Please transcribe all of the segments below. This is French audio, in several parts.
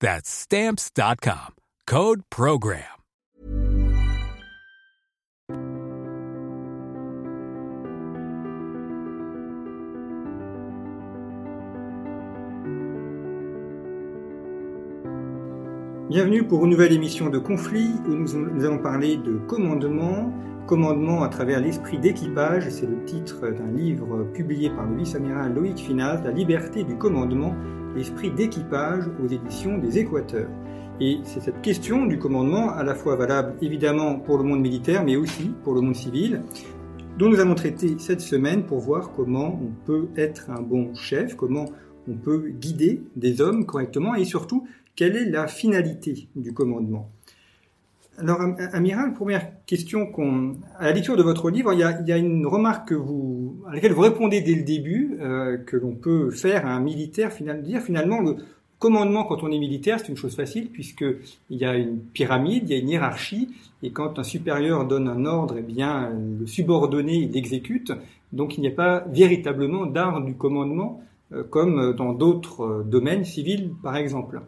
That's Stamps.com. Code Program. Bienvenue pour une nouvelle émission de Conflit où nous, nous allons parler de commandement, commandement à travers l'esprit d'équipage. C'est le titre d'un livre publié par le vice-amiral Loïc Finaz, La liberté du commandement, l'esprit d'équipage aux éditions des Équateurs. Et c'est cette question du commandement, à la fois valable évidemment pour le monde militaire, mais aussi pour le monde civil, dont nous allons traiter cette semaine pour voir comment on peut être un bon chef, comment on peut guider des hommes correctement et surtout quelle est la finalité du commandement. Alors, Amiral, première question qu'on, à la lecture de votre livre, il y a, une remarque que vous, à laquelle vous répondez dès le début, euh, que l'on peut faire à un militaire, finalement, dire finalement le commandement quand on est militaire, c'est une chose facile puisque il y a une pyramide, il y a une hiérarchie, et quand un supérieur donne un ordre, eh bien, le subordonné, l'exécute. Donc, il n'y a pas véritablement d'art du commandement, euh, comme dans d'autres euh, domaines civils, par exemple.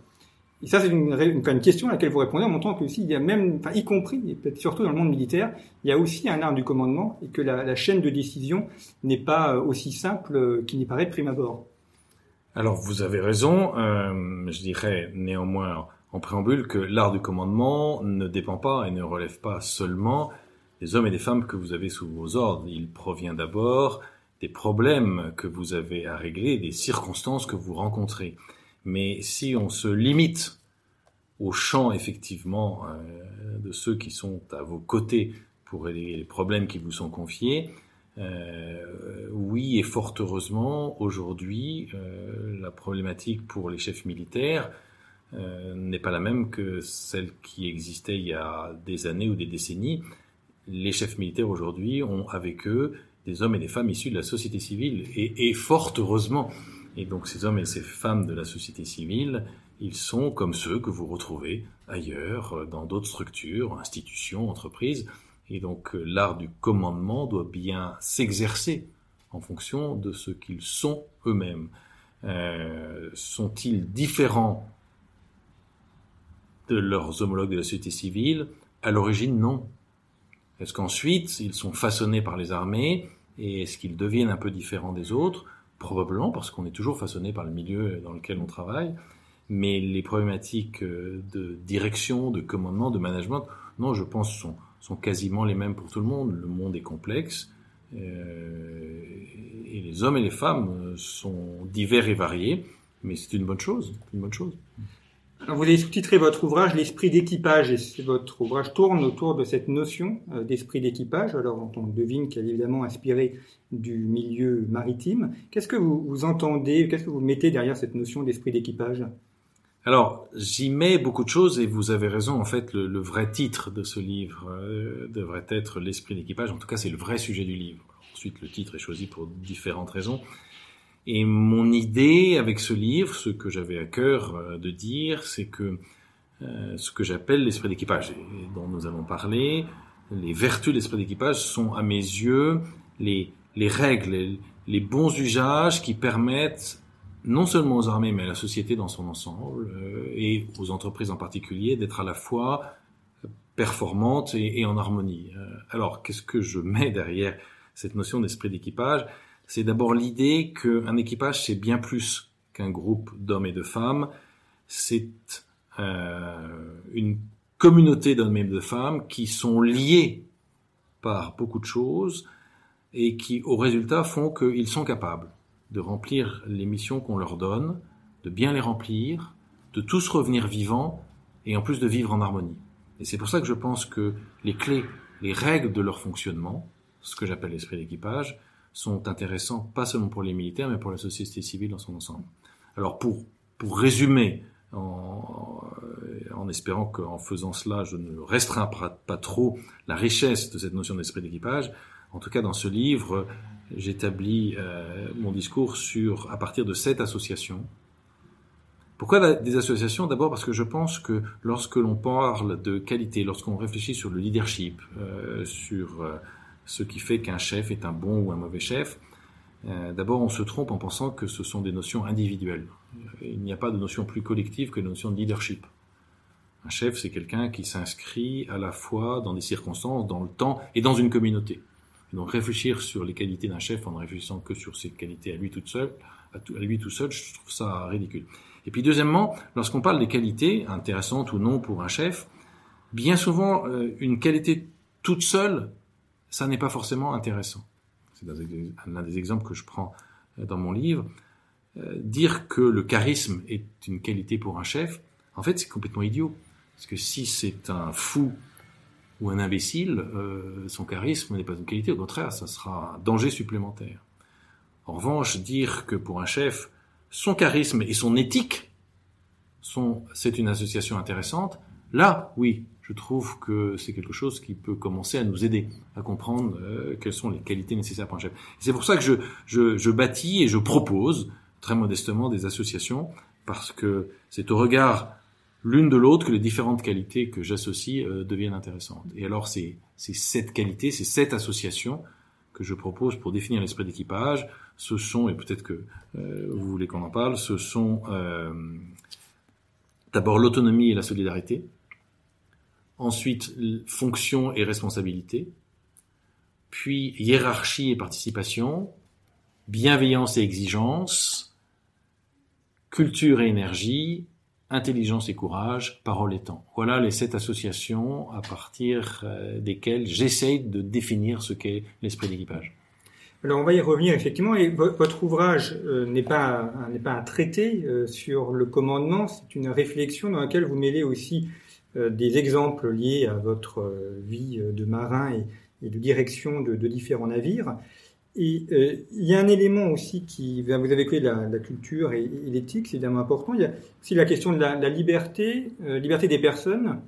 Et ça, c'est une, une, question à laquelle vous répondez en montrant que aussi, y a même, enfin, y compris, et peut-être surtout dans le monde militaire, il y a aussi un art du commandement et que la, la chaîne de décision n'est pas euh, aussi simple euh, qu'il n'y paraît de prime abord. Alors, vous avez raison. Euh, je dirais néanmoins en préambule que l'art du commandement ne dépend pas et ne relève pas seulement des hommes et des femmes que vous avez sous vos ordres. Il provient d'abord des problèmes que vous avez à régler, des circonstances que vous rencontrez. Mais si on se limite au champ effectivement euh, de ceux qui sont à vos côtés pour régler les problèmes qui vous sont confiés, euh, oui et fort heureusement aujourd'hui euh, la problématique pour les chefs militaires euh, n'est pas la même que celle qui existait il y a des années ou des décennies. Les chefs militaires aujourd'hui ont avec eux des hommes et des femmes issus de la société civile et, et fort heureusement et donc ces hommes et ces femmes de la société civile, ils sont comme ceux que vous retrouvez ailleurs, euh, dans d'autres structures, institutions, entreprises. Et donc euh, l'art du commandement doit bien s'exercer en fonction de ce qu'ils sont eux-mêmes. Euh, sont-ils différents de leurs homologues de la société civile? À l'origine, non. Est-ce qu'ensuite, ils sont façonnés par les armées et est-ce qu'ils deviennent un peu différents des autres? Probablement parce qu'on est toujours façonné par le milieu dans lequel on travaille, mais les problématiques euh, de direction, de commandement, de management, non, je pense, sont, sont quasiment les mêmes pour tout le monde. Le monde est complexe, euh, et les hommes et les femmes euh, sont divers et variés, mais c'est une bonne chose, une bonne chose. Vous avez sous-titré votre ouvrage L'esprit d'équipage, et votre ouvrage tourne autour de cette notion euh, d'esprit d'équipage. Alors on devine qu'elle est évidemment inspirée du milieu maritime. Qu'est-ce que vous, entendez, qu'est-ce que vous mettez derrière cette notion d'esprit d'équipage? Alors, j'y mets beaucoup de choses et vous avez raison. En fait, le, le vrai titre de ce livre euh, devrait être l'esprit d'équipage. En tout cas, c'est le vrai sujet du livre. Ensuite, le titre est choisi pour différentes raisons. Et mon idée avec ce livre, ce que j'avais à cœur euh, de dire, c'est que euh, ce que j'appelle l'esprit d'équipage, dont nous allons parler, les vertus de l'esprit d'équipage sont à mes yeux les, les règles, les, les, bons usages qui permettent non seulement aux armées, mais à la société dans son ensemble, euh, et aux entreprises en particulier, d'être à la fois performantes et, et en harmonie. Euh, alors, qu'est-ce que je mets derrière cette notion d'esprit d'équipage? C'est d'abord l'idée qu'un équipage, c'est bien plus qu'un groupe d'hommes et de femmes. C'est euh, une communauté d'hommes et de femmes qui sont liés par beaucoup de choses et qui, au résultat, font qu'ils sont capables de remplir les missions qu'on leur donne, de bien les remplir, de tous revenir vivants et en plus de vivre en harmonie. Et c'est pour ça que je pense que les clés, les règles de leur fonctionnement, ce que j'appelle l'esprit d'équipage, sont intéressants pas seulement pour les militaires, mais pour la société civile dans son ensemble. Alors pour, pour résumer, en, en espérant qu'en faisant cela, je ne restreins pas trop la richesse de cette notion d'esprit d'équipage, en tout cas dans ce livre, j'établis euh, mon discours sur, à partir de sept associations. Pourquoi des associations? D'abord parce que je pense que lorsque l'on parle de qualité, lorsqu'on réfléchit sur le leadership, euh, sur euh, ce qui fait qu'un chef est un bon ou un mauvais chef, euh, d'abord on se trompe en pensant que ce sont des notions individuelles. Il n'y a pas de notion plus collective que la notion de leadership. Un chef, c'est quelqu'un qui s'inscrit à la fois dans des circonstances, dans le temps et dans une communauté. donc réfléchir sur les qualités d'un chef en ne réfléchissant que sur ses qualités à lui tout seul, à, lui tout seul, je trouve ça ridicule. Et puis deuxièmement, lorsqu'on parle des qualités, intéressantes ou non pour un chef, bien souvent, euh, une qualité toute seule, ça n'est pas forcément intéressant. C'est l'un des exemples que je prends euh, dans mon livre. Euh, dire que le charisme est une qualité pour un chef, en fait, c'est complètement idiot. Parce que si c'est un fou ou un imbécile, son charisme n'est pas une qualité, au contraire, ça sera un danger supplémentaire. En revanche, dire que pour un chef, son charisme et son éthique sont, c'est une association intéressante. Là, oui, je trouve que c'est quelque chose qui peut commencer à nous aider à comprendre euh, quelles sont les qualités nécessaires pour un chef. C'est pour ça que je, je, je bâtis et je propose très modestement des associations parce que c'est au regard l'une de l'autre que les différentes qualités que j'associe euh, deviennent intéressantes. Et alors c'est cette qualité, c'est cette association que je propose pour définir l'esprit d'équipage, ce sont, et peut-être que euh, vous voulez qu'on en parle, ce sont euh, d'abord l'autonomie et la solidarité, ensuite fonction et responsabilité, puis hiérarchie et participation, bienveillance et exigence, culture et énergie, intelligence et courage, parole et temps. Voilà les sept associations à partir euh, desquelles j'essaye de définir ce qu'est l'esprit d'équipage. Alors on va y revenir effectivement. Et votre ouvrage euh, n'est pas n'est pas un traité euh, sur le commandement, c'est une réflexion dans laquelle vous mêlez aussi des exemples liés à votre vie de marin et, de direction de, différents navires. Et euh, il y a un élément aussi qui, vous avez créé la, culture et, l'éthique, c'est évidemment important. Il y a aussi la question de la, liberté, euh, liberté des personnes,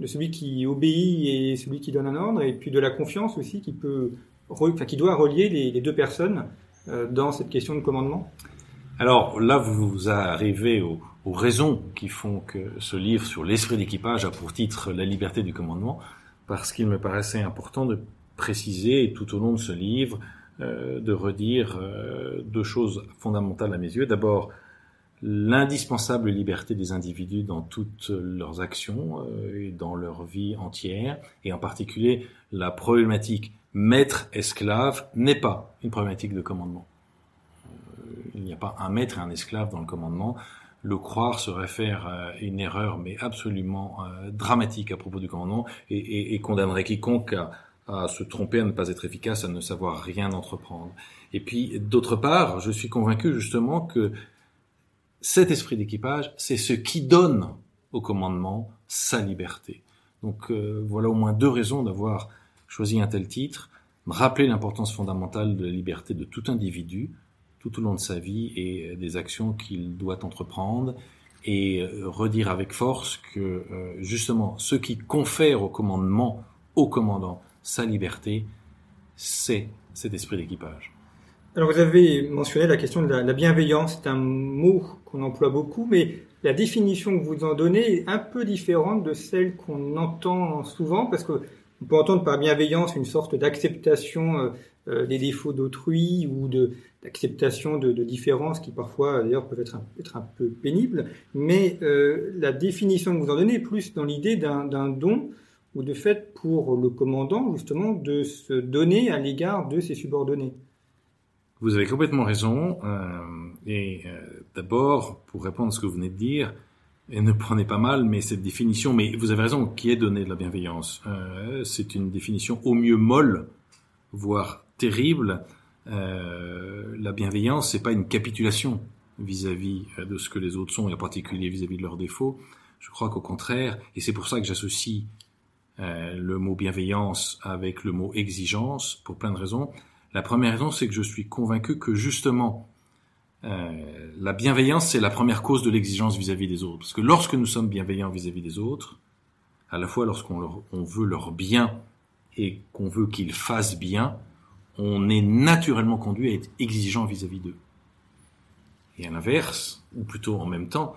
de celui qui obéit et celui qui donne un ordre, et puis de la confiance aussi qui peut, enfin, qui doit relier les, deux personnes euh, dans cette question de commandement. Alors là, vous arrivez aux, raisons qui font que ce livre sur l'esprit d'équipage a pour titre La liberté du commandement, parce qu'il me paraissait important de préciser tout au long de ce livre euh, de redire euh, deux choses fondamentales à mes yeux. D'abord, l'indispensable liberté des individus dans toutes leurs actions euh, et dans leur vie entière, et en particulier la problématique maître-esclave n'est pas une problématique de commandement. Il n'y a pas un maître et un esclave dans le commandement. Le croire serait faire une erreur, mais absolument dramatique à propos du commandement, et, et condamnerait quiconque à, à se tromper, à ne pas être efficace, à ne savoir rien entreprendre. Et puis, d'autre part, je suis convaincu justement que cet esprit d'équipage, c'est ce qui donne au commandement sa liberté. Donc euh, voilà au moins deux raisons d'avoir choisi un tel titre, rappeler l'importance fondamentale de la liberté de tout individu tout au long de sa vie et des actions qu'il doit entreprendre, et euh, redire avec force que euh, justement ce qui confère au commandement, au commandant, sa liberté, c'est cet esprit d'équipage. Alors vous avez mentionné la question de la, bienveillance, c'est un mot qu'on emploie beaucoup, mais la définition que vous en donnez est un peu différente de celle qu'on entend souvent, parce que on peut entendre par bienveillance une sorte d'acceptation euh, des défauts d'autrui ou d'acceptation de, différences qui parfois d'ailleurs peuvent être un, être un peu pénibles, mais euh, la définition que vous en donnez est plus dans l'idée d'un don ou de fait pour le commandant justement de se donner à l'égard de ses subordonnés. Vous avez complètement raison. Euh, et d'abord, pour répondre à ce que vous venez de dire, et ne prenez pas mal, mais cette définition, mais vous avez raison, qui est donnée de la bienveillance, c'est une définition au mieux molle, voire terrible. Euh, la bienveillance, c'est pas une capitulation vis-à-vis de ce que les autres sont, et en particulier vis-à-vis de leurs défauts. Je crois qu'au contraire, et c'est pour ça que j'associe euh, le mot bienveillance avec le mot exigence, pour plein de raisons. La première raison, c'est que je suis convaincu que justement, euh, la bienveillance, c'est la première cause de l'exigence vis-à-vis des autres. Parce que lorsque nous sommes bienveillants vis-à-vis des autres, à la fois lorsqu'on on veut leur bien et qu'on veut qu'ils fassent bien, on est naturellement conduit à être exigeant vis-à-vis d'eux. Et à l'inverse, ou plutôt en même temps,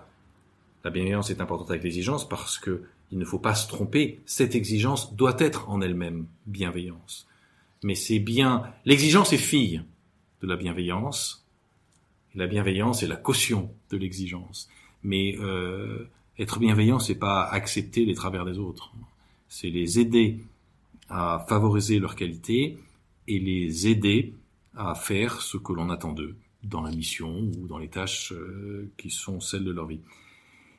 la bienveillance est importante avec l'exigence parce que il ne faut pas se tromper. Cette exigence doit être en elle-même bienveillance. Mais c'est bien, l'exigence est fille de la bienveillance, la bienveillance est la caution de l'exigence. Mais euh, être bienveillant, c'est pas accepter les travers des autres. C'est les aider à favoriser leurs qualités et les aider à faire ce que l'on attend d'eux dans la mission ou dans les tâches euh, qui sont celles de leur vie.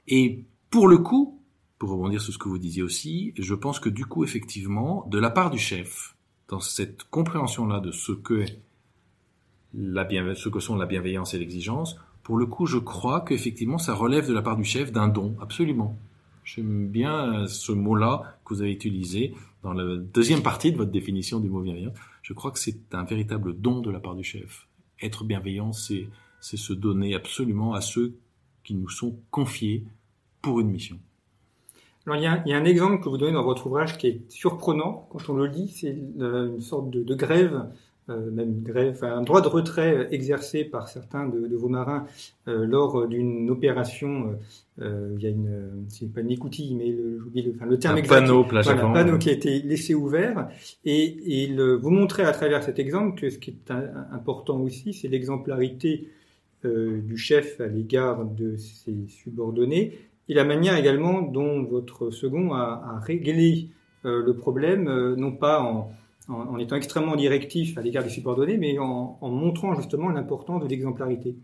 Et pour le coup, pour rebondir sur ce que vous disiez aussi, je pense que du coup, effectivement, de la part du chef, dans cette compréhension-là de ce que la ce que sont la bienveillance et l'exigence, pour le coup, je crois qu'effectivement, ça relève de la part du chef d'un don, absolument. J'aime bien ce mot-là que vous avez utilisé dans la deuxième partie de votre définition du mot bienveillant. Je crois que c'est un véritable don de la part du chef. Être bienveillant, c'est, se donner absolument à ceux qui nous sont confiés pour une mission. Alors, il y, a, un exemple que vous donnez dans votre ouvrage qui est surprenant quand on le lit, c'est une sorte de, grève euh, même grève, un droit de retrait exercé par certains de, de vos marins euh, lors d'une opération. Euh, il y a une, c'est pas une écoutille, mais le, le, enfin, le terme un exact. Panneau, voilà, un panneau qui a été laissé ouvert. Et, et le, vous montrez à travers cet exemple que ce qui est un, important aussi, c'est l'exemplarité du chef à l'égard de ses subordonnés et la manière également dont votre second a, a réglé le problème, non pas en en, étant extrêmement directif à l'égard des subordonnés, mais en, en montrant justement l'importance de l'exemplarité.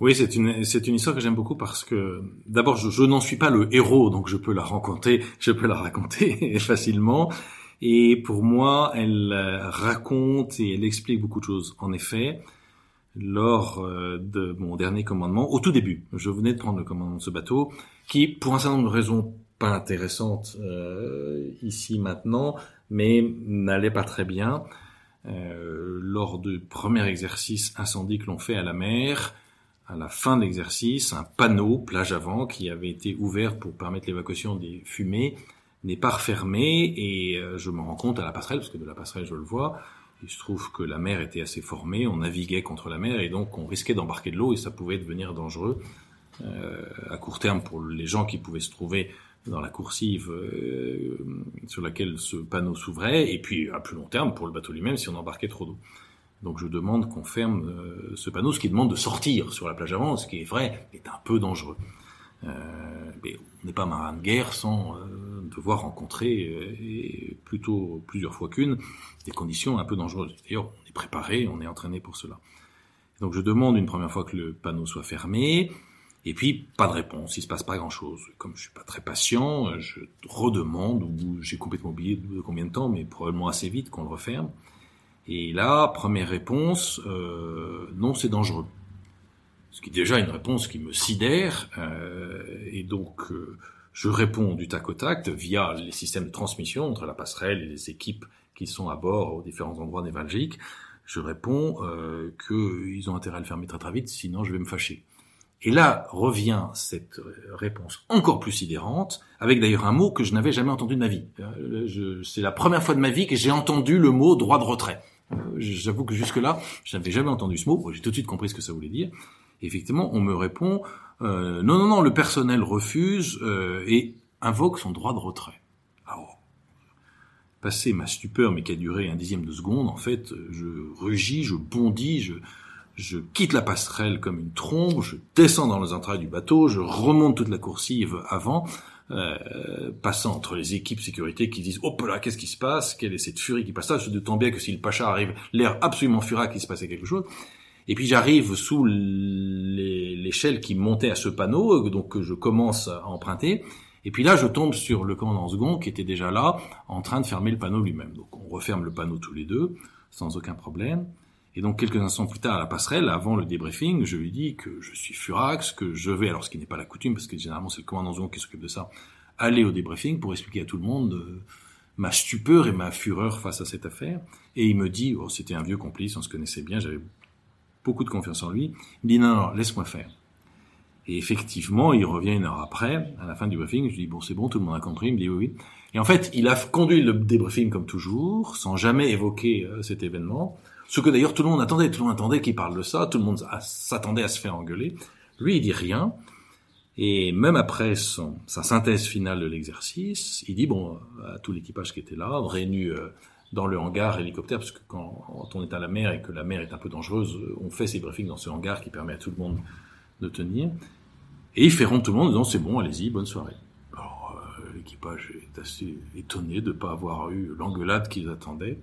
Oui, c'est une c'est une histoire que j'aime beaucoup parce que d'abord je, je n'en suis pas le héros, donc je peux la raconter, je peux la raconter facilement. Et pour moi, elle euh, raconte et elle explique beaucoup de choses. En effet, lors euh, de mon dernier commandement, au tout début, je venais de prendre le commandement de ce bateau, qui, pour un certain nombre de raisons pas intéressantes euh, ici maintenant, mais n'allait pas très bien. Euh, lors du premier exercice incendie que l'on fait à la mer, à la fin de l'exercice, un panneau plage avant qui avait été ouvert pour permettre l'évacuation des fumées n'est pas refermé et euh, je me rends compte à la passerelle, parce que de la passerelle je le vois, il se trouve que la mer était assez formée, on naviguait contre la mer et donc on risquait d'embarquer de l'eau et ça pouvait devenir dangereux euh, à court terme pour les gens qui pouvaient se trouver dans la coursive euh, sur laquelle ce panneau s'ouvrait, et puis à plus long terme pour le bateau lui-même si on embarquait trop d'eau. Donc je demande qu'on ferme euh, ce panneau, ce qui demande de sortir sur la plage avant, ce qui est vrai, est un peu dangereux. Euh, mais on n'est pas marin de guerre sans devoir rencontrer, et plutôt plusieurs fois qu'une, des conditions un peu dangereuses. D'ailleurs, on est préparé, on est entraîné pour cela. Donc je demande une première fois que le panneau soit fermé, et puis, pas de réponse, il se passe pas grand-chose. Comme je suis pas très patient, je redemande, ou j'ai complètement oublié de combien de temps, mais probablement assez vite qu'on le referme. Et là, première réponse, euh, non, c'est dangereux. Ce qui est déjà une réponse qui me sidère, euh, et donc euh, je réponds du tac au tac via les systèmes de transmission entre la passerelle et les équipes qui sont à bord aux différents endroits névralgiques. Je réponds euh, qu'ils ont intérêt à le fermer très très vite, sinon je vais me fâcher. Et là revient cette réponse encore plus sidérante, avec d'ailleurs un mot que je n'avais jamais entendu de ma vie. Euh, c'est la première fois de ma vie que j'ai entendu le mot droit de retrait. Euh, j'avoue que jusque-là, je n'avais jamais entendu ce mot. J'ai tout de suite compris ce que ça voulait dire. effectivement, on me répond euh, non, non, non, le personnel refuse euh, et invoque son droit de retrait. Alors, passé ma stupeur, mais qui a duré un dixième de seconde, en fait, je rugis, je bondis, je, je quitte la passerelle comme une trombe, je descends dans les entrailles du bateau, je remonte toute la coursive avant, euh, passant entre les équipes sécurité qui disent « Oh là, qu'est-ce qui se passe? Quelle est cette furie qui passe là ?» Je doute bien que si le pacha arrive, l'air absolument furax qu'il se passait quelque chose. Et puis j'arrive sous l'échelle qui montait à ce panneau, donc que je commence à emprunter. Et puis là, je tombe sur le commandant second qui était déjà là, en train de fermer le panneau lui-même. Donc on referme le panneau tous les deux, sans aucun problème. Et donc quelques instants plus tard à la passerelle, avant le débriefing, je lui dis que je suis furax, que je vais, alors ce qui n'est pas la coutume, parce que généralement c'est le commandant second qui s'occupe de ça, aller au débriefing pour expliquer à tout le monde euh, ma stupeur et ma fureur face à cette affaire. Et il me dit, oh, c'était un vieux complice, on se connaissait bien, j'avais beaucoup de confiance en lui. Il me dit, non, non, laisse-moi faire. Et effectivement, il revient une heure après, à la fin du briefing, je lui dis, bon, c'est bon, tout le monde a compris, il me dit, oui, oui. Et en fait, il a conduit le débriefing comme toujours, sans jamais évoquer euh, cet événement. Ce que d'ailleurs tout le monde attendait, tout le monde attendait qu'il parle de ça, tout le monde s'attendait à se faire engueuler. Lui, il dit rien. Et même après sa synthèse finale de l'exercice, il dit bon à tout l'équipage qui était là, réuni euh, dans le hangar hélicoptère, parce que quand, on est à la mer et que la mer est un peu dangereuse, on fait ces briefings dans ce hangar qui permet à tout le monde de tenir. Et il fait rond tout le monde en disant c'est bon, allez-y, bonne soirée. Alors euh, l'équipage est assez étonné de ne pas avoir eu l'engueulade qu'ils attendaient.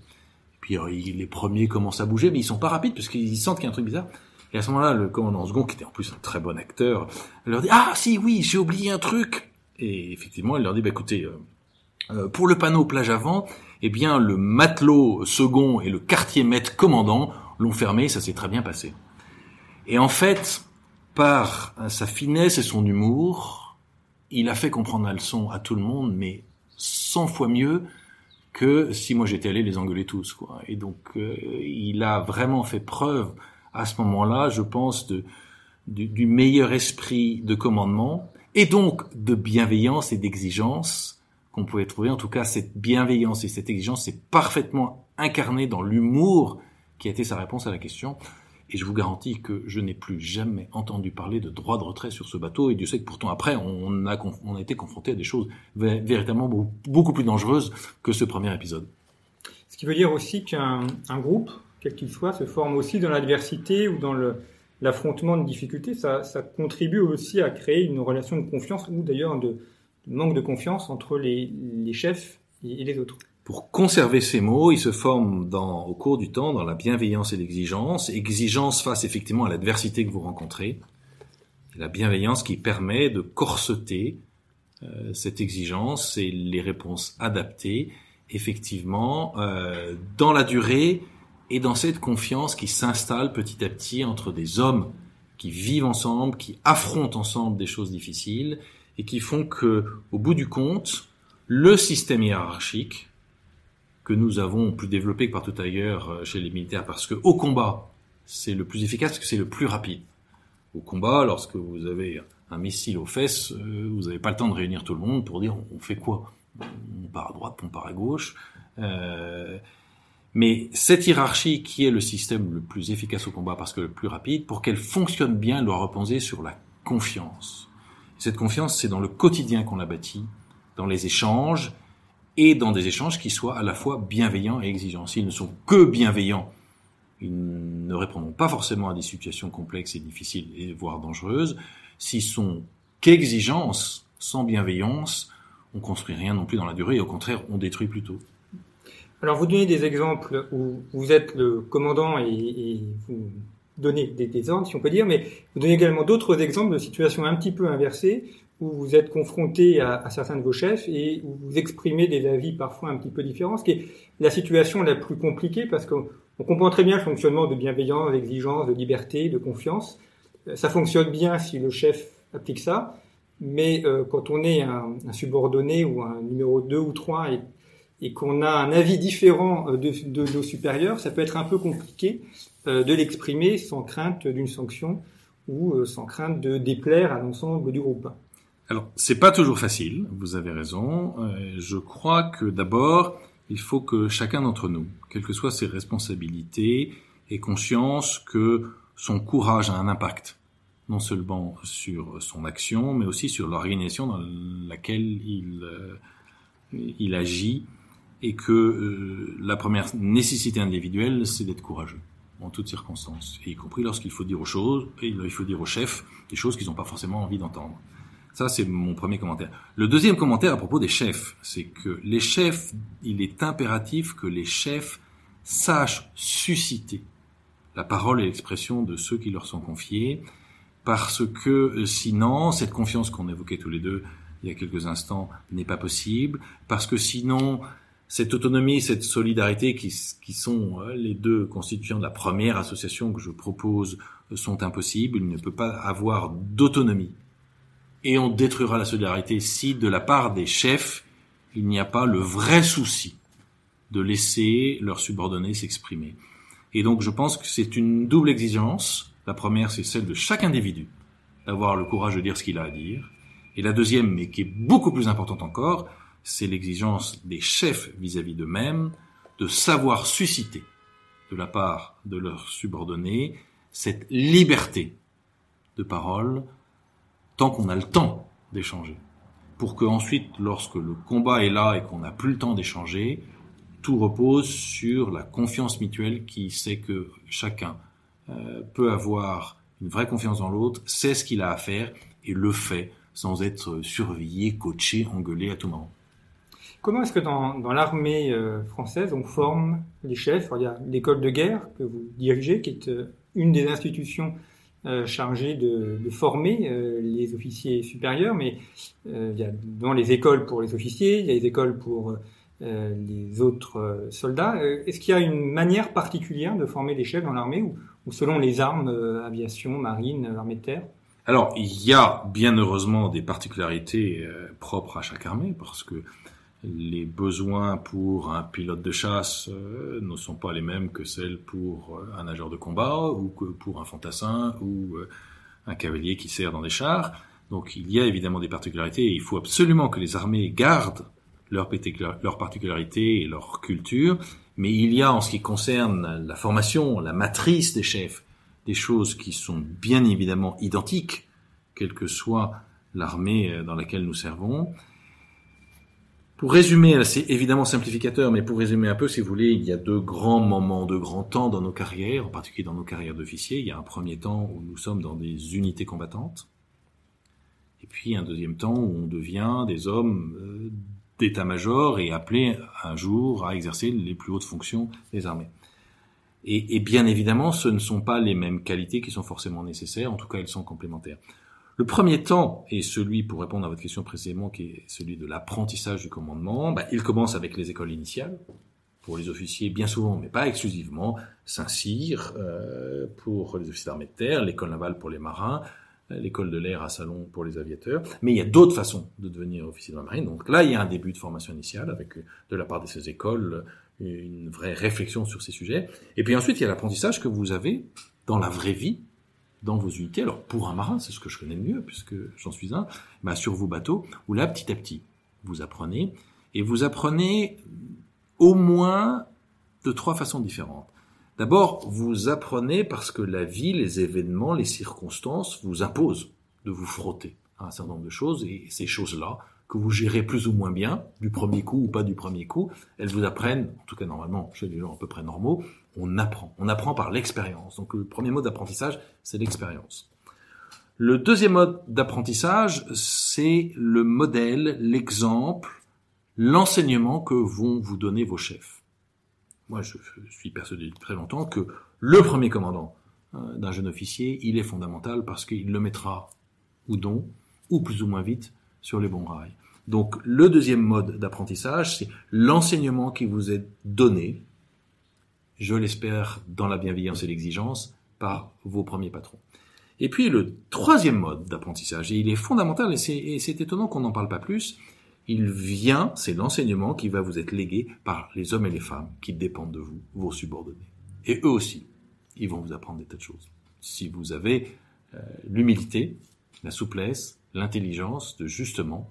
Puis les premiers commencent à bouger, mais ils sont pas rapides parce qu'ils sentent qu'il y a un truc bizarre. Et à ce moment-là, le commandant second, qui était en plus un très bon acteur, leur dit ah si oui, j'ai oublié un truc. Et effectivement, il leur dit bah écoutez, euh, euh, pour le panneau plage avant, eh bien le matelot second et le quartier maître commandant l'ont fermé, ça s'est très bien passé. Et en fait, par sa finesse et son humour, il a fait comprendre la leçon à tout le monde, mais 100 fois mieux que si moi j'étais allé les engueuler tous. Quoi. Et donc, euh, il a vraiment fait preuve à ce moment-là, je pense, de, du, meilleur esprit de commandement et donc de bienveillance et d'exigence qu'on pouvait trouver. En tout cas, cette bienveillance et cette exigence, c'est parfaitement incarné dans l'humour qui a été sa réponse à la question. Et je vous garantis que je n'ai plus jamais entendu parler de droit de retrait sur ce bateau. Et Dieu sait que pourtant après, on a, été confronté à des choses véritablement beaucoup plus dangereuses que ce premier épisode. Ce qui veut dire aussi qu'un groupe, quel qu'il soit, se forme aussi dans l'adversité ou dans l'affrontement de difficultés. Ça, contribue aussi à créer une relation de confiance ou d'ailleurs de, manque de confiance entre les, chefs et, les autres. Pour conserver ces mots, ils se forment dans, au cours du temps dans la bienveillance et l'exigence. Exigence face effectivement à l'adversité que vous rencontrez. la bienveillance qui permet de corseter euh, cette exigence et les réponses adaptées, effectivement, euh, dans la durée et dans cette confiance qui s'installe petit à petit entre des hommes qui vivent ensemble, qui affrontent ensemble des choses difficiles et qui font que, au bout du compte, le système hiérarchique que nous avons plus développé que partout ailleurs euh, chez les militaires, parce que au combat, c'est le plus efficace, parce que c'est le plus rapide. Au combat, lorsque vous avez un missile aux fesses, euh, vous n'avez pas le temps de réunir tout le monde pour dire on fait quoi? On part à droite, on part à gauche. Euh, mais cette hiérarchie qui est le système le plus efficace au combat parce que le plus rapide, pour qu'elle fonctionne bien, elle doit reposer sur la confiance. Cette confiance, c'est dans le quotidien qu'on la bâtit, dans les échanges, et dans des échanges qui soient à la fois bienveillants et exigeants. S'ils ne sont que bienveillants, ils ne répondront pas forcément à des situations complexes et difficiles et voire dangereuses. S'ils sont qu'exigences, sans bienveillance, on construit rien non plus dans la durée et au contraire, on détruit plutôt. Alors, vous donnez des exemples où vous êtes le commandant et, vous donnez des, ordres, si on peut dire, mais vous donnez également d'autres exemples de situations un petit peu inversées où vous êtes confronté à, certains de vos chefs et où vous exprimez des avis parfois un petit peu différents, ce qui est la situation la plus compliquée parce qu'on comprend très bien le fonctionnement de bienveillance, d'exigence, de liberté, de confiance. Ça fonctionne bien si le chef applique ça, mais euh, quand on est un, subordonné ou un numéro 2 ou 3 et qu'on a un avis différent euh, de, de, nos supérieurs, ça peut être un peu compliqué euh, de l'exprimer sans crainte d'une sanction ou euh, sans crainte de déplaire à l'ensemble du groupe. Alors, c'est pas toujours facile, vous avez raison. je crois que d'abord, il faut que chacun d'entre nous, quelles que soient ses responsabilités, ait conscience que son courage a un impact, non seulement sur son action, mais aussi sur l'organisation dans laquelle il, il agit et que euh, la première nécessité individuelle, c'est d'être courageux en toutes circonstances, y compris lorsqu'il faut dire aux choses, et il faut dire aux chefs des choses qu'ils n'ont pas forcément envie d'entendre. Ça, c'est mon premier commentaire. Le deuxième commentaire à propos des chefs, c'est que les chefs, il est impératif que les chefs sachent susciter la parole et l'expression de ceux qui leur sont confiés, parce que euh, sinon, cette confiance qu'on évoquait tous les deux il y a quelques instants n'est pas possible, parce que sinon, cette autonomie, cette solidarité qui, sont euh, les deux constituants de la première association que je propose euh, sont impossibles. Il ne peut pas avoir d'autonomie. Et on détruira la solidarité si, de la part des chefs, il n'y a pas le vrai souci de laisser leurs subordonnés s'exprimer. Et donc je pense que c'est une double exigence. La première, c'est celle de chaque individu, d'avoir le courage de dire ce qu'il a à dire. Et la deuxième, mais qui est beaucoup plus importante encore, c'est l'exigence des chefs vis-à-vis d'eux-mêmes de savoir susciter de la part de leurs subordonnés cette liberté de parole tant qu'on a le temps d'échanger. Pour que ensuite, lorsque le combat est là et qu'on n'a plus le temps d'échanger, tout repose sur la confiance mutuelle qui sait que chacun euh, peut avoir une vraie confiance dans l'autre, sait ce qu'il a à faire et le fait sans être surveillé, coaché, engueulé à tout moment. Comment est-ce que dans, l'armée euh, française, on forme les chefs? Il y a l'école de guerre que vous dirigez, qui est euh, une des institutions euh, chargées de, de former les officiers supérieurs, mais il y a dans les écoles pour les officiers, il y a les écoles pour les autres soldats. Est-ce qu'il y a une manière particulière de former des chefs dans l'armée ou, ou, selon les armes, aviation, marine, armée de terre? Alors, il y a bien heureusement des particularités euh, propres à chaque armée, parce que les besoins pour un pilote de chasse euh, ne sont pas les mêmes que celles pour euh, un nageur de combat, ou que pour un fantassin, ou un cavalier qui sert dans des chars. Donc il y a évidemment des particularités, et il faut absolument que les armées gardent leurs leur particularités et leur culture, mais il y a en ce qui concerne la formation, la matrice des chefs, des choses qui sont bien évidemment identiques, quelle que soit l'armée euh, dans laquelle nous servons. Pour résumer, c'est évidemment simplificateur, mais pour résumer un peu, si vous voulez, il y a deux grands moments, deux grands temps dans nos carrières, en particulier dans nos carrières d'officiers. Il y a un premier temps où nous sommes dans des unités combattantes, et puis un deuxième temps où on devient des hommes euh, d'état-major et appelés un jour à exercer les plus hautes fonctions des armées. Et, et, bien évidemment, ce ne sont pas les mêmes qualités qui sont forcément nécessaires, en tout cas, elles sont complémentaires. Le premier temps est celui, pour répondre à votre question précisément, qui est celui de l'apprentissage du commandement. Bah, il commence avec les écoles initiales, pour les officiers bien souvent, mais pas exclusivement, Saint-Cyr euh, pour les officiers d'armée de terre, l'école navale pour les marins, l'école de l'air à Salon pour les aviateurs. Mais il y a d'autres façons de devenir officier de la marine. Donc là, il y a un début de formation initiale avec, de la part de ces écoles, une vraie réflexion sur ces sujets. Et puis ensuite, il y a l'apprentissage que vous avez dans la vraie vie, dans vos unités. Alors pour un marin, c'est ce que je connais mieux, puisque j'en suis un, bah, sur vos bateaux, où là, petit à petit, vous apprenez, et vous apprenez au moins de trois façons différentes. D'abord, vous apprenez parce que la vie, les événements, les circonstances vous imposent de vous frotter à un certain nombre de choses, et ces choses-là, que vous gérez plus ou moins bien, du premier coup ou pas du premier coup, elles vous apprennent, en tout cas normalement chez les gens à peu près normaux, on apprend. On apprend par l'expérience. Donc le premier mode d'apprentissage, c'est l'expérience. Le deuxième mode d'apprentissage, c'est le modèle, l'exemple, l'enseignement que vont vous donner vos chefs. Moi, je suis persuadé depuis très longtemps que le premier commandant euh, d'un jeune officier, il est fondamental parce qu'il le mettra ou non, ou plus ou moins vite, sur les bons rails. Donc le deuxième mode d'apprentissage, c'est l'enseignement qui vous est donné, je l'espère dans la bienveillance et l'exigence, par vos premiers patrons. Et puis le troisième mode d'apprentissage, et il est fondamental, et c'est étonnant qu'on n'en parle pas plus, il vient, c'est l'enseignement qui va vous être légué par les hommes et les femmes qui dépendent de vous, vos subordonnés. Et eux aussi, ils vont vous apprendre des tas de choses. Si vous avez euh, l'humilité, la souplesse, l'intelligence de justement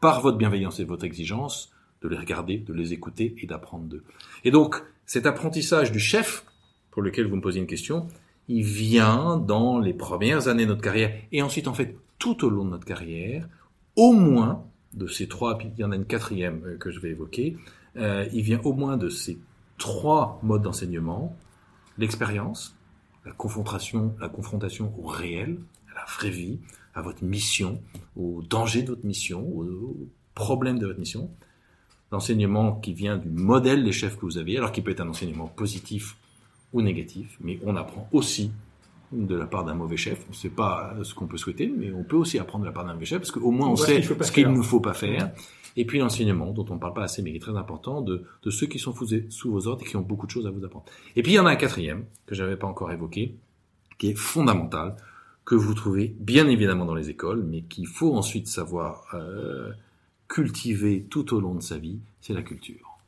par votre bienveillance et votre exigence, de les regarder, de les écouter et d'apprendre d'eux. Et donc, cet apprentissage du chef, pour lequel vous me posez une question, il vient dans les premières années de notre carrière, et ensuite, en fait, tout au long de notre carrière, au moins de ces trois, puis il y en a une quatrième euh, que je vais évoquer, euh, il vient au moins de ces trois modes d'enseignement, l'expérience, la confrontation, la confrontation au réel, à la vraie vie, à votre mission, au danger de votre mission, au problème de votre mission. L'enseignement qui vient du modèle des chefs que vous avez, alors qui peut être un enseignement positif ou négatif, mais on apprend aussi de la part d'un mauvais chef. C'est pas ce qu'on peut souhaiter, mais on peut aussi apprendre de la part d'un mauvais chef parce qu'au moins on, sait ce qu'il ne faut pas faire. Et puis l'enseignement, dont on ne parle pas assez, mais qui est très important, de, de ceux qui sont sous vos ordres et qui ont beaucoup de choses à vous apprendre. Et puis il y en a un quatrième que j'avais pas encore évoqué, qui est fondamental, que vous trouvez bien évidemment dans les écoles, mais qu'il faut ensuite savoir euh, cultiver tout au long de sa vie, c'est la culture.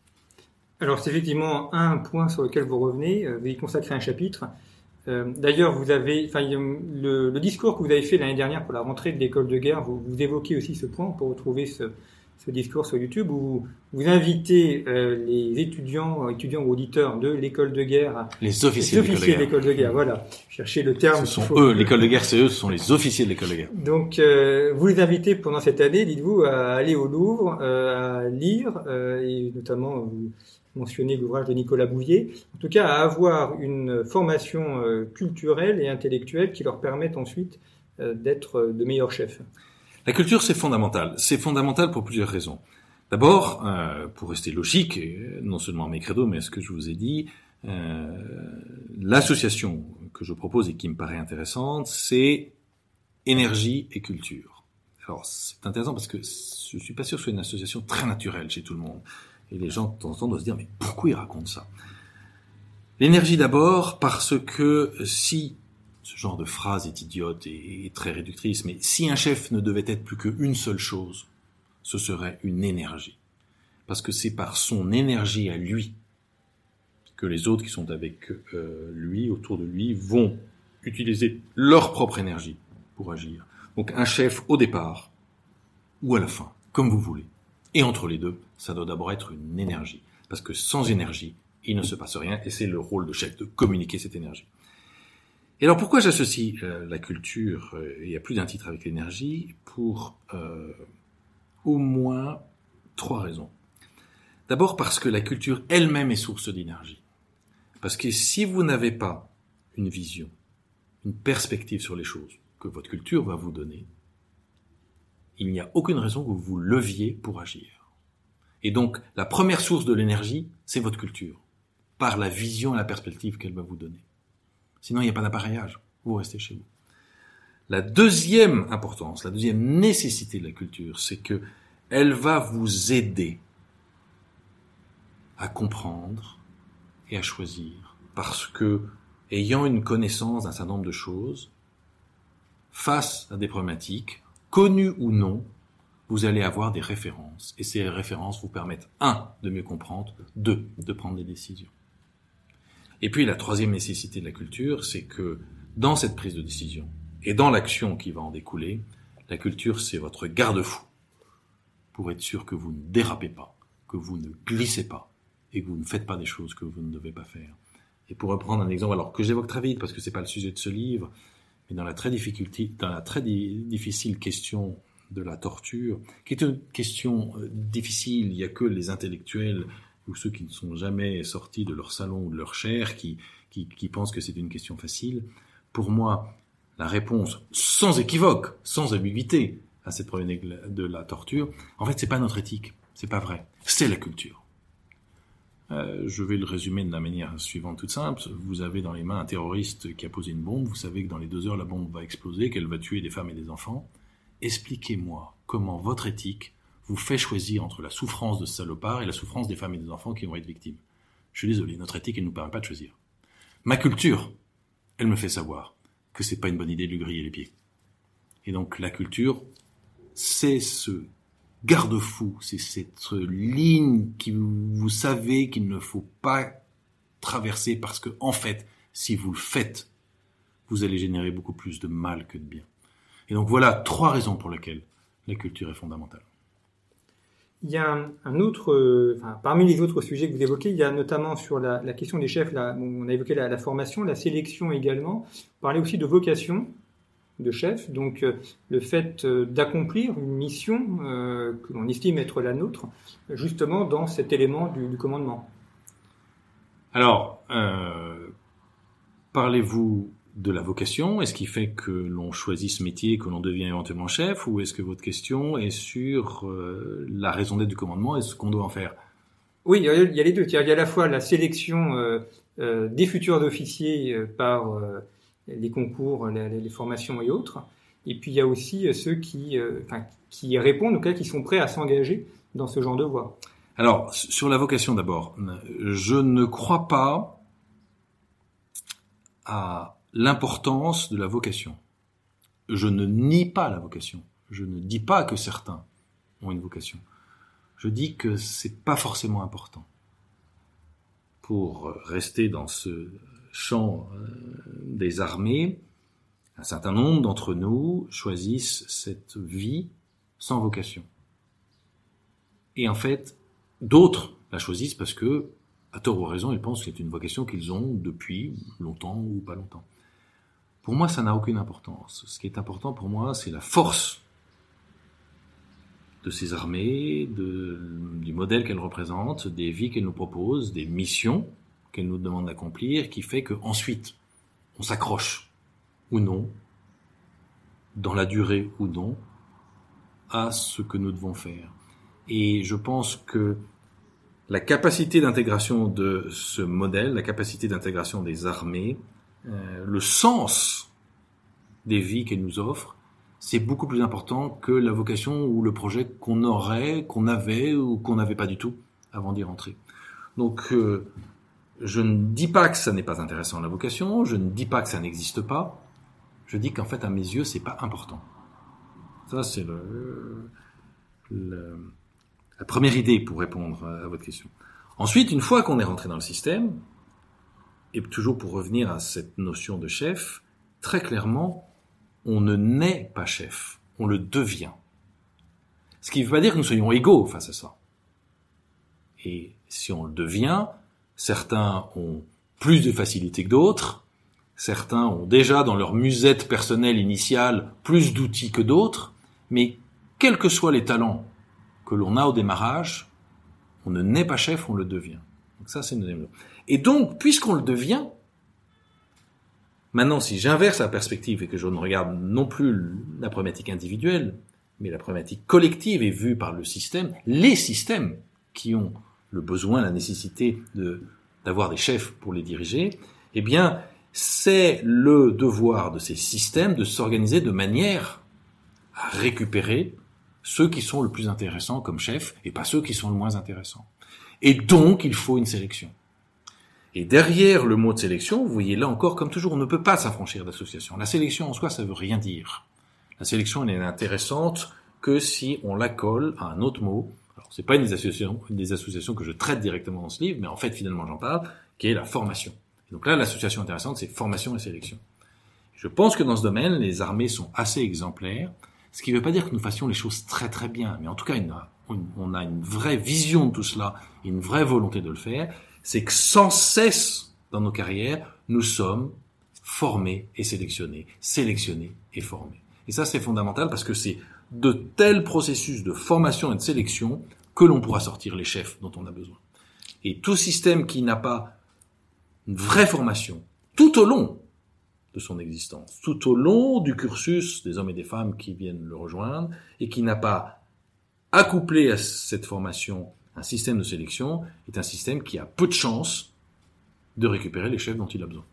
Alors c'est effectivement un point sur lequel vous revenez, euh, vous y consacrez un chapitre. Euh, D'ailleurs, vous avez, enfin, le, le, discours que vous avez fait l'année dernière pour la rentrée de l'école de guerre, vous évoquez aussi ce point. pour retrouver ce, ce discours sur YouTube où vous invitez euh, les étudiants, étudiants ou auditeurs de l'école de guerre, les officiers, les officiers de l'école de, guerre. Voilà, chercher le terme. Ce sont eux, l'école de guerre, c'est eux, ce sont les officiers de l'école de guerre. Donc, euh, vous les invitez pendant cette année, dites-vous, à aller au Louvre, euh, à lire, euh, et notamment vous mentionnez l'ouvrage de Nicolas Bouvier. En tout cas, à avoir une formation euh, culturelle et intellectuelle qui leur permette ensuite euh, d'être de meilleurs chefs. La culture, c'est fondamental. C'est fondamental pour plusieurs raisons. D'abord, euh, pour rester logique, non seulement mes credos, mais ce que je vous ai dit, euh, l'association que je propose et qui me paraît intéressante, c'est énergie et culture. Alors, c'est intéressant parce que je suis pas sûr que ce soit une association très naturelle chez tout le monde. Et les gens, de temps en temps, doivent se dire, mais pourquoi ils racontent ça? L'énergie d'abord, parce que si ce genre de phrase est idiote et, très réductrice, mais si un chef ne devait être plus qu'une seule chose, ce serait une énergie. Parce que c'est par son énergie à lui que les autres qui sont avec euh, lui, autour de lui, vont utiliser leur propre énergie pour agir. Donc un chef au départ ou à la fin, comme vous voulez. Et entre les deux, ça doit d'abord être une énergie. Parce que sans énergie, il ne se passe rien et c'est le rôle de chef de communiquer cette énergie. Et alors pourquoi j'associe euh, la culture, euh, il y a plus d'un titre avec l'énergie, pour euh, au moins trois raisons. D'abord parce que la culture elle-même est source d'énergie. Parce que si vous n'avez pas une vision, une perspective sur les choses que votre culture va vous donner, il n'y a aucune raison que vous vous leviez pour agir. Et donc, la première source de l'énergie, c'est votre culture, par la vision et la perspective qu'elle va vous donner. Sinon, il n'y a pas d'appareillage. Vous restez chez vous. La deuxième importance, la deuxième nécessité de la culture, c'est que elle va vous aider à comprendre et à choisir. Parce que, ayant une connaissance d'un certain nombre de choses, face à des problématiques, connues ou non, vous allez avoir des références. Et ces références vous permettent, un, de mieux comprendre, deux, de prendre des décisions. Et puis la troisième nécessité de la culture, c'est que dans cette prise de décision et dans l'action qui va en découler, la culture, c'est votre garde-fou pour être sûr que vous ne dérapez pas, que vous ne glissez pas et que vous ne faites pas des choses que vous ne devez pas faire. Et pour reprendre un exemple, alors que j'évoque très vite parce que c'est pas le sujet de ce livre, mais dans la très difficulté, dans la très difficile question de la torture, qui est une question euh, difficile, il n'y a que les intellectuels ou ceux qui ne sont jamais sortis de leur salon ou de leur chair, qui, qui, qui pensent que c'est une question facile, pour moi, la réponse sans équivoque, sans ambiguïté à cette problématique de la torture, en fait, c'est pas notre éthique, c'est pas vrai, c'est la culture. Euh, je vais le résumer de la manière suivante toute simple. Vous avez dans les mains un terroriste qui a posé une bombe. Vous savez que dans les deux heures, la bombe va exploser, qu'elle va tuer des femmes et des enfants. Expliquez-moi comment votre éthique vous fait choisir entre la souffrance de ce salopard et la souffrance des femmes et des enfants qui vont être victimes. Je suis désolé, notre éthique, ne nous permet pas de choisir. Ma culture, elle me fait savoir que c'est pas une bonne idée de lui griller les pieds. Et donc, la culture, c'est ce garde-fou, c'est cette ligne qui vous savez qu'il ne faut pas traverser parce que, en fait, si vous le faites, vous allez générer beaucoup plus de mal que de bien. Et donc voilà trois raisons pour lesquelles la culture est fondamentale. Il y a un, autre, enfin, parmi les autres sujets que vous évoquez, il y a notamment sur la, question des chefs, là, on a évoqué la, la, formation, la sélection également. Vous parlez aussi de vocation de chef, donc euh, le fait euh, d'accomplir une mission euh, que l'on estime être la nôtre, justement dans cet élément du, du commandement. Alors, parlez-vous de la vocation? Est-ce qui fait que l'on choisit ce métier, que l'on devient éventuellement chef, ou est-ce que votre question est sur euh, la raison d'être du commandement et ce qu'on doit en faire? Oui, il y a les deux. Il y a à la fois la sélection euh, euh, des futurs officiers euh, par les concours, les, formations et autres. Et puis il y a aussi ceux qui, qui répondent, ou cas qui sont prêts à s'engager dans ce genre de voie. Alors, sur la vocation d'abord, je ne crois pas à l'importance de la vocation. Je ne nie pas la vocation. Je ne dis pas que certains ont une vocation. Je dis que c'est pas forcément important. Pour rester dans ce champ euh, des armées, un certain nombre d'entre nous choisissent cette vie sans vocation. Et en fait, d'autres la choisissent parce que, à tort ou raison, ils pensent que c'est une vocation qu'ils ont depuis longtemps ou pas longtemps. Pour moi, ça n'a aucune importance. Ce qui est important pour moi, c'est la force de ces armées, du modèle qu'elles représentent, des vies qu'elles nous proposent, des missions qu'elles nous demandent d'accomplir, qui fait qu'ensuite, on s'accroche ou non, dans la durée ou non, à ce que nous devons faire. Et je pense que la capacité d'intégration de ce modèle, la capacité d'intégration des armées, euh, le sens des vies qu'elles nous offrent, c'est beaucoup plus important que la vocation ou le projet qu'on aurait, qu'on avait ou qu'on n'avait pas du tout avant d'y rentrer. Donc, euh, je ne dis pas que ça n'est pas intéressant la vocation, je ne dis pas que ça n'existe pas, je dis qu'en fait, à mes yeux, c'est pas important. Ça, c'est le, la première idée pour répondre à votre question. Ensuite, une fois qu'on est rentré dans le système, et toujours pour revenir à cette notion de chef, très clairement, on ne naît pas chef, on le devient. Ce qui ne veut pas dire que nous soyons égaux face à ça. Et si on le devient, certains ont plus de facilité que d'autres, certains ont déjà dans leur musette personnelle initiale plus d'outils que d'autres, mais quels que soient les talents que l'on a au démarrage, on ne naît pas chef, on le devient. Donc ça, c'est une deuxième. Et donc, puisqu'on le devient, maintenant, si j'inverse la perspective et que je ne regarde non plus la problématique individuelle, mais la problématique collective est vue par le système, les systèmes qui ont le besoin, la nécessité de d'avoir des chefs pour les diriger, eh bien, c'est le devoir de ces systèmes de s'organiser de manière à récupérer ceux qui sont le plus intéressants comme chefs et pas ceux qui sont le moins intéressants. Et donc, il faut une sélection. Et derrière le mot de sélection, vous voyez là encore, comme toujours, on ne peut pas s'affranchir d'association. La sélection en soi, ça veut rien dire. La sélection, elle n'est intéressante que si on la colle à un autre mot. Alors, c'est pas une des associations, des associations que je traite directement dans ce livre, mais en fait, finalement, j'en parle, qui est la formation. donc là, l'association intéressante, c'est formation et sélection. Je pense que dans ce domaine, les armées sont assez exemplaires, ce qui ne veut pas dire que nous fassions les choses très très bien, mais en tout cas, on a une vraie vision de tout cela, une vraie volonté de le faire, c'est que sans cesse dans nos carrières, nous sommes formés et sélectionnés, sélectionnés et formés. Et ça, c'est fondamental parce que c'est de tels processus de formation et de sélection que l'on pourra sortir les chefs dont on a besoin. Et tout système qui n'a pas une vraie formation tout au long de son existence, tout au long du cursus des hommes et des femmes qui viennent le rejoindre, et qui n'a pas accouplé à cette formation un système de sélection est un système qui a peu de chances de récupérer les chefs dont il a besoin.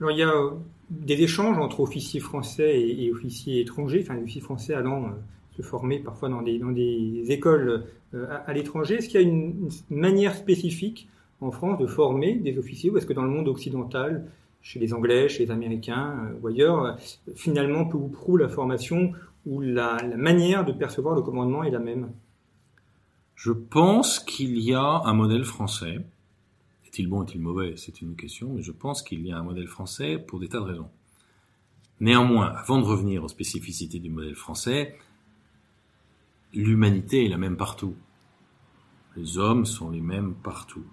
Alors, il y a euh, des échanges entre officiers français et, officiers étrangers, enfin, les officiers français allant euh, se former parfois dans des, écoles euh, à, l'étranger. Est-ce qu'il y a une, manière spécifique en France de former des officiers ou est-ce que dans le monde occidental, chez les Anglais, chez les Américains ou ailleurs, finalement, peu ou prou la formation ou la manière de percevoir le commandement est la même? Je pense qu'il y a un modèle français. Est-il bon, est-il mauvais? C'est une question, mais je pense qu'il y a un modèle français pour des tas de raisons. Néanmoins, avant de revenir aux spécificités du modèle français, l'humanité est la même partout. Les hommes sont les mêmes partout.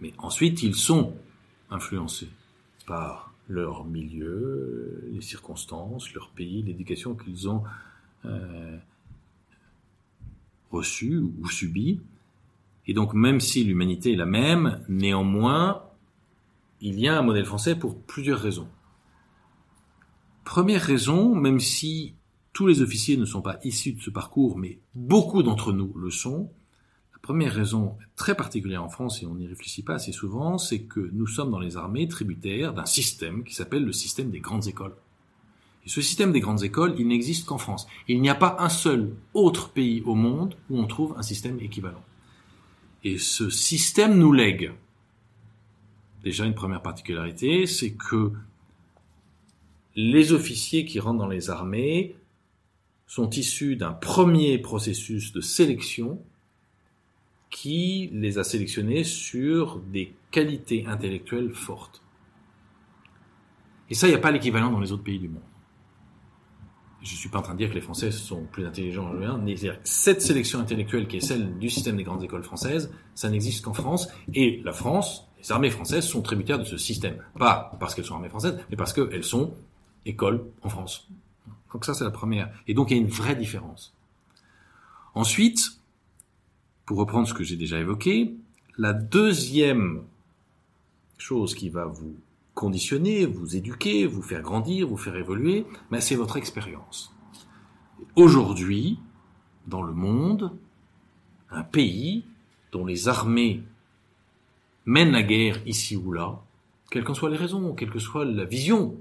Mais ensuite, ils sont influencés par leur milieu, les circonstances, leur pays, l'éducation qu'ils ont euh, reçu ou subi. Et donc même si l'humanité est la même, néanmoins, il y a un modèle français pour plusieurs raisons. Première raison, même si tous les officiers ne sont pas issus de ce parcours, mais beaucoup d'entre nous le sont, la première raison très particulière en France, et on n'y réfléchit pas assez souvent, c'est que nous sommes dans les armées tributaires d'un système qui s'appelle le système des grandes écoles. Ce système des grandes écoles, il n'existe qu'en France. Il n'y a pas un seul autre pays au monde où on trouve un système équivalent. Et ce système nous lègue. Déjà, une première particularité, c'est que les officiers qui rentrent dans les armées sont issus d'un premier processus de sélection qui les a sélectionnés sur des qualités intellectuelles fortes. Et ça, il n'y a pas l'équivalent dans les autres pays du monde. Je ne suis pas en train de dire que les Français sont plus intelligents mais cette sélection intellectuelle qui est celle du système des grandes écoles françaises, ça n'existe qu'en France. Et la France, les armées françaises sont tributaires de ce système. Pas parce qu'elles sont armées françaises, mais parce qu'elles sont écoles en France. Donc ça, c'est la première. Et donc, il y a une vraie différence. Ensuite, pour reprendre ce que j'ai déjà évoqué, la deuxième chose qui va vous conditionner, vous éduquer, vous faire grandir, vous faire évoluer, ben c'est votre expérience. Aujourd'hui, dans le monde, un pays dont les armées mènent la guerre ici ou là, quelles qu'en soient les raisons, quelle que soit la vision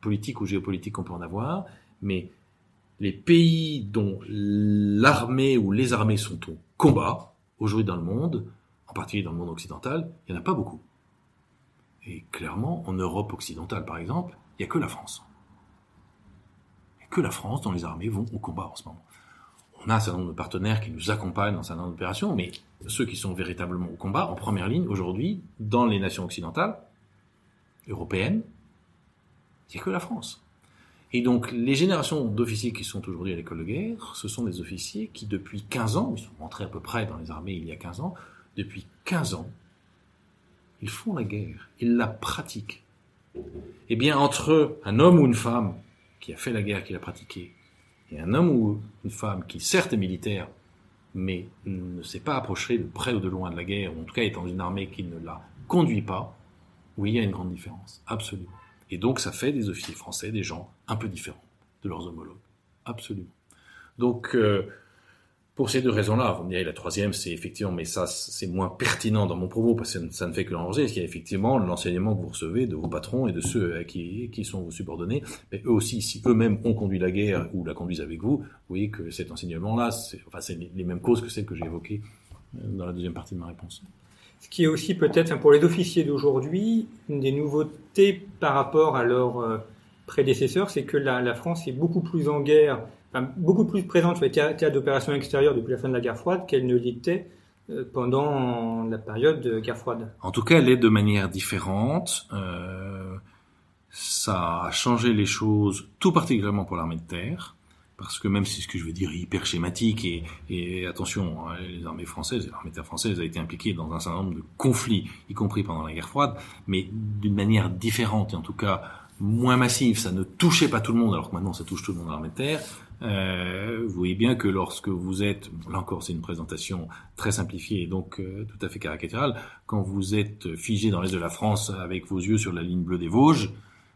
politique ou géopolitique qu'on peut en avoir, mais les pays dont l'armée ou les armées sont au combat, aujourd'hui dans le monde, en particulier dans le monde occidental, il n'y en a pas beaucoup. Et clairement, en Europe occidentale, par exemple, il n'y a que la France. Il n'y a que la France dont les armées vont au combat en ce moment. On a un certain nombre de partenaires qui nous accompagnent dans un certain nombre d'opérations, mais ceux qui sont véritablement au combat, en première ligne, aujourd'hui, dans les nations occidentales, européennes, il n'y a que la France. Et donc, les générations d'officiers qui sont aujourd'hui à l'école de guerre, ce sont des officiers qui, depuis 15 ans, ils sont rentrés à peu près dans les armées il y a 15 ans, depuis 15 ans, ils font la guerre, ils la pratiquent. Eh bien, entre un homme ou une femme qui a fait la guerre, qui l'a pratiquée, et un homme ou une femme qui certes est militaire, mais ne s'est pas approché de près ou de loin de la guerre, ou en tout cas est dans une armée qui ne la conduit pas, oui, il y a une grande différence, absolument. Et donc ça fait des officiers français des gens un peu différents de leurs homologues. Absolument. Donc euh, pour ces deux raisons-là, vous me direz la troisième, c'est effectivement, mais ça c'est moins pertinent dans mon propos parce que ça ne fait que l'enregistrer, qu'il y a effectivement l'enseignement que vous recevez de vos patrons et de ceux qui, sont vos subordonnés. Mais eux aussi, si eux-mêmes ont conduit la guerre ou la conduisent avec vous, vous voyez que cet enseignement-là, c'est enfin, les mêmes causes que celles que j'ai évoquées euh, dans la deuxième partie de ma réponse. Ce qui est aussi peut-être pour les officiers d'aujourd'hui une des nouveautés par rapport à leurs euh, prédécesseurs, c'est que la, France est beaucoup plus en guerre, beaucoup plus présente sur les théâtres d'opérations extérieures depuis la fin de la guerre froide qu'elle ne l'était euh, pendant la période de guerre froide. En tout cas, elle est de manière différente. Euh, ça a changé les choses, tout particulièrement pour l'armée de terre parce que même si ce que je veux dire est hyper schématique et, et attention, hein, les armées françaises, l'armée française a été impliquée dans un certain nombre de conflits, y compris pendant la guerre froide, mais d'une manière différente et en tout cas moins massive. Ça ne touchait pas tout le monde, alors que maintenant ça touche tout le monde dans l'armée de terre. Euh, vous voyez bien que lorsque vous êtes, là encore c'est une présentation très simplifiée et donc euh, tout à fait caricaturale, quand vous êtes figé dans l'est de la France avec vos yeux sur la ligne bleue des Vosges,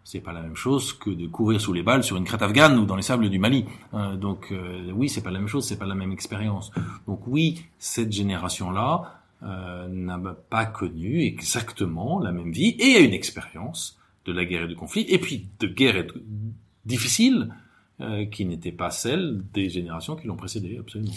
c'est pas la même chose que de courir sous les balles sur une crête afghane ou dans les sables du Mali. Euh, donc euh, oui, c'est pas la même chose, c'est pas la même expérience. Donc oui, cette génération-là euh, n'a pas connu exactement la même vie et a une expérience de la guerre et du conflit, et puis de guerre difficile qui n'était pas celle des générations qui l'ont précédé, absolument.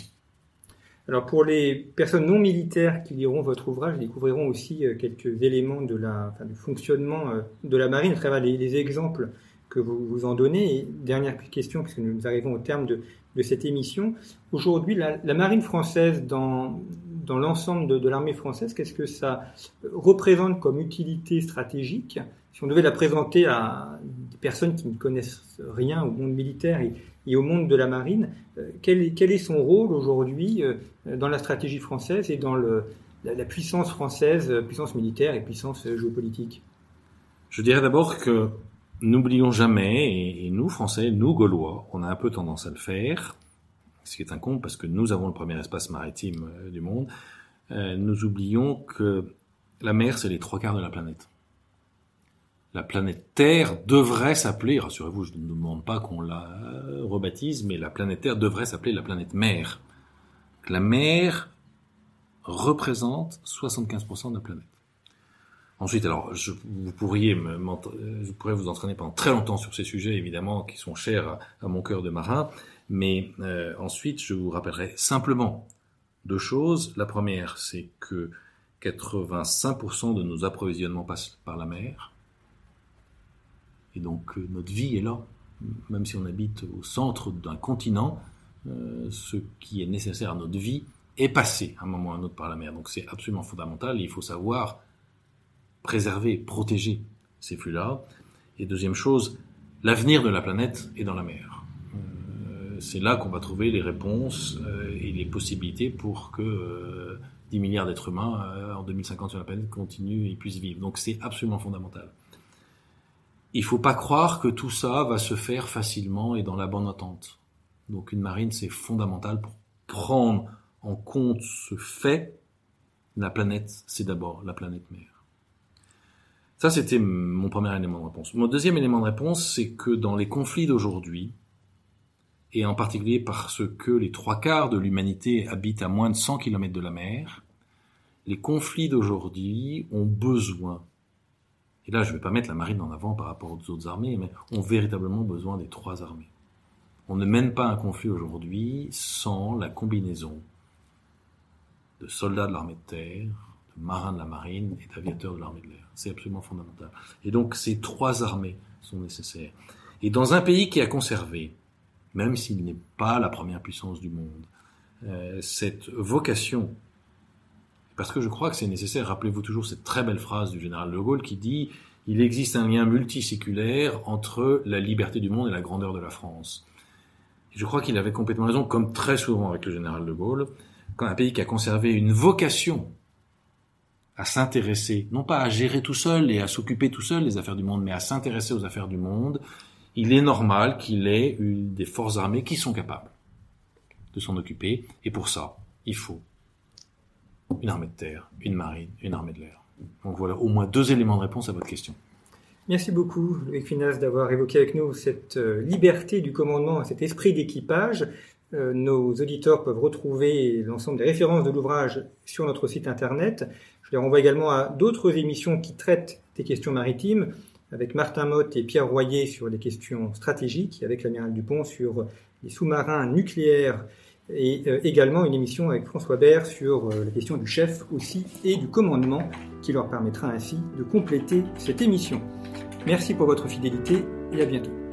Alors pour les personnes non militaires qui liront votre ouvrage, découvriront aussi euh, quelques éléments de la, enfin, du fonctionnement euh, de la marine à travers les, exemples que vous, vous en donnez. Et dernière question, puisque nous arrivons au terme de, de cette émission. Aujourd'hui, la, la, marine française, dans, dans l'ensemble de, de l'armée française, qu'est-ce que ça représente comme utilité stratégique Si on devait la présenter à des personnes qui ne connaissent rien au monde militaire et, au monde de la marine. Euh, quel est, son rôle aujourd'hui euh, dans la stratégie française et dans la, puissance française, euh, puissance militaire et puissance géopolitique? Je dirais d'abord que n'oublions jamais, et, nous Français, nous Gaulois, on a un peu tendance à le faire, ce qui est un compte parce que nous avons le premier espace maritime du monde, nous oublions que la mer, c'est les trois quarts de la planète la planète Terre devrait s'appeler, rassurez-vous, je ne demande pas qu'on la rebaptise, mais la planète Terre devrait s'appeler la planète mer. La mer représente 75% de la planète. Ensuite, alors, vous pourriez pourrais vous entraîner pendant très longtemps sur ces sujets, évidemment, qui sont chers à, mon cœur de marin. Mais euh, ensuite, je vous rappellerai simplement deux choses. La première, c'est que 85% de nos approvisionnements passent par la mer. Et donc, euh, notre vie est là. Même si on habite au centre d'un continent, euh, ce qui est nécessaire à notre vie est passé à un moment ou à un autre par la mer. Donc, c'est absolument fondamental. il faut savoir préserver, protéger ces flux-là. Et deuxième chose, l'avenir de la planète est dans la mer. Euh, c'est là qu'on va trouver les réponses et les possibilités pour que 10 euh, milliards d'êtres humains en 2050 sur la planète continuent et puissent vivre. Donc c'est absolument fondamental. Il faut pas croire que tout ça va se faire facilement et dans la bonne entente. Donc une marine, c'est fondamental pour prendre en compte ce fait. La planète, c'est d'abord la planète mer. Ça, c'était mon premier élément de réponse. Mon deuxième élément de réponse, c'est que dans les conflits d'aujourd'hui, et en particulier parce que les trois quarts de l'humanité habitent à moins de 100 km de la mer, les conflits d'aujourd'hui ont besoin, et là je ne vais pas mettre la marine en avant par rapport aux autres armées, mais ont véritablement besoin des trois armées. On ne mène pas un conflit aujourd'hui sans la combinaison de soldats de l'armée de terre, de marins de la marine et d'aviateurs de l'armée de l'air. C'est absolument fondamental. Et donc ces trois armées sont nécessaires. Et dans un pays qui a conservé, même s'il n'est pas la première puissance du monde, euh, cette vocation, parce que je crois que c'est nécessaire, rappelez-vous toujours cette très belle phrase du général de Gaulle qui dit il existe un lien multiséculaire entre la liberté du monde et la grandeur de la France. Je crois qu'il avait complètement raison, comme très souvent avec le général de Gaulle, quand un pays qui a conservé une vocation à s'intéresser, non pas à gérer tout seul et à s'occuper tout seul des affaires du monde, mais à s'intéresser aux affaires du monde, il est normal qu'il ait des forces armées qui sont capables de s'en occuper. Et pour ça, il faut une armée de terre, une marine, une armée de l'air. Donc voilà au moins deux éléments de réponse à votre question. Merci beaucoup, Louis d'avoir évoqué avec nous cette euh, liberté du commandement, cet esprit d'équipage. Euh, nos auditeurs peuvent retrouver l'ensemble des références de l'ouvrage sur notre site internet. Je les renvoie également à d'autres émissions qui traitent des questions maritimes, avec Martin Motte et Pierre Royer sur les questions stratégiques, avec l'amiral Dupont sur les sous-marins nucléaires, et euh, également une émission avec François Bert sur euh, la question du chef aussi et du commandement, qui leur permettra ainsi de compléter cette émission. Merci pour votre fidélité et à bientôt.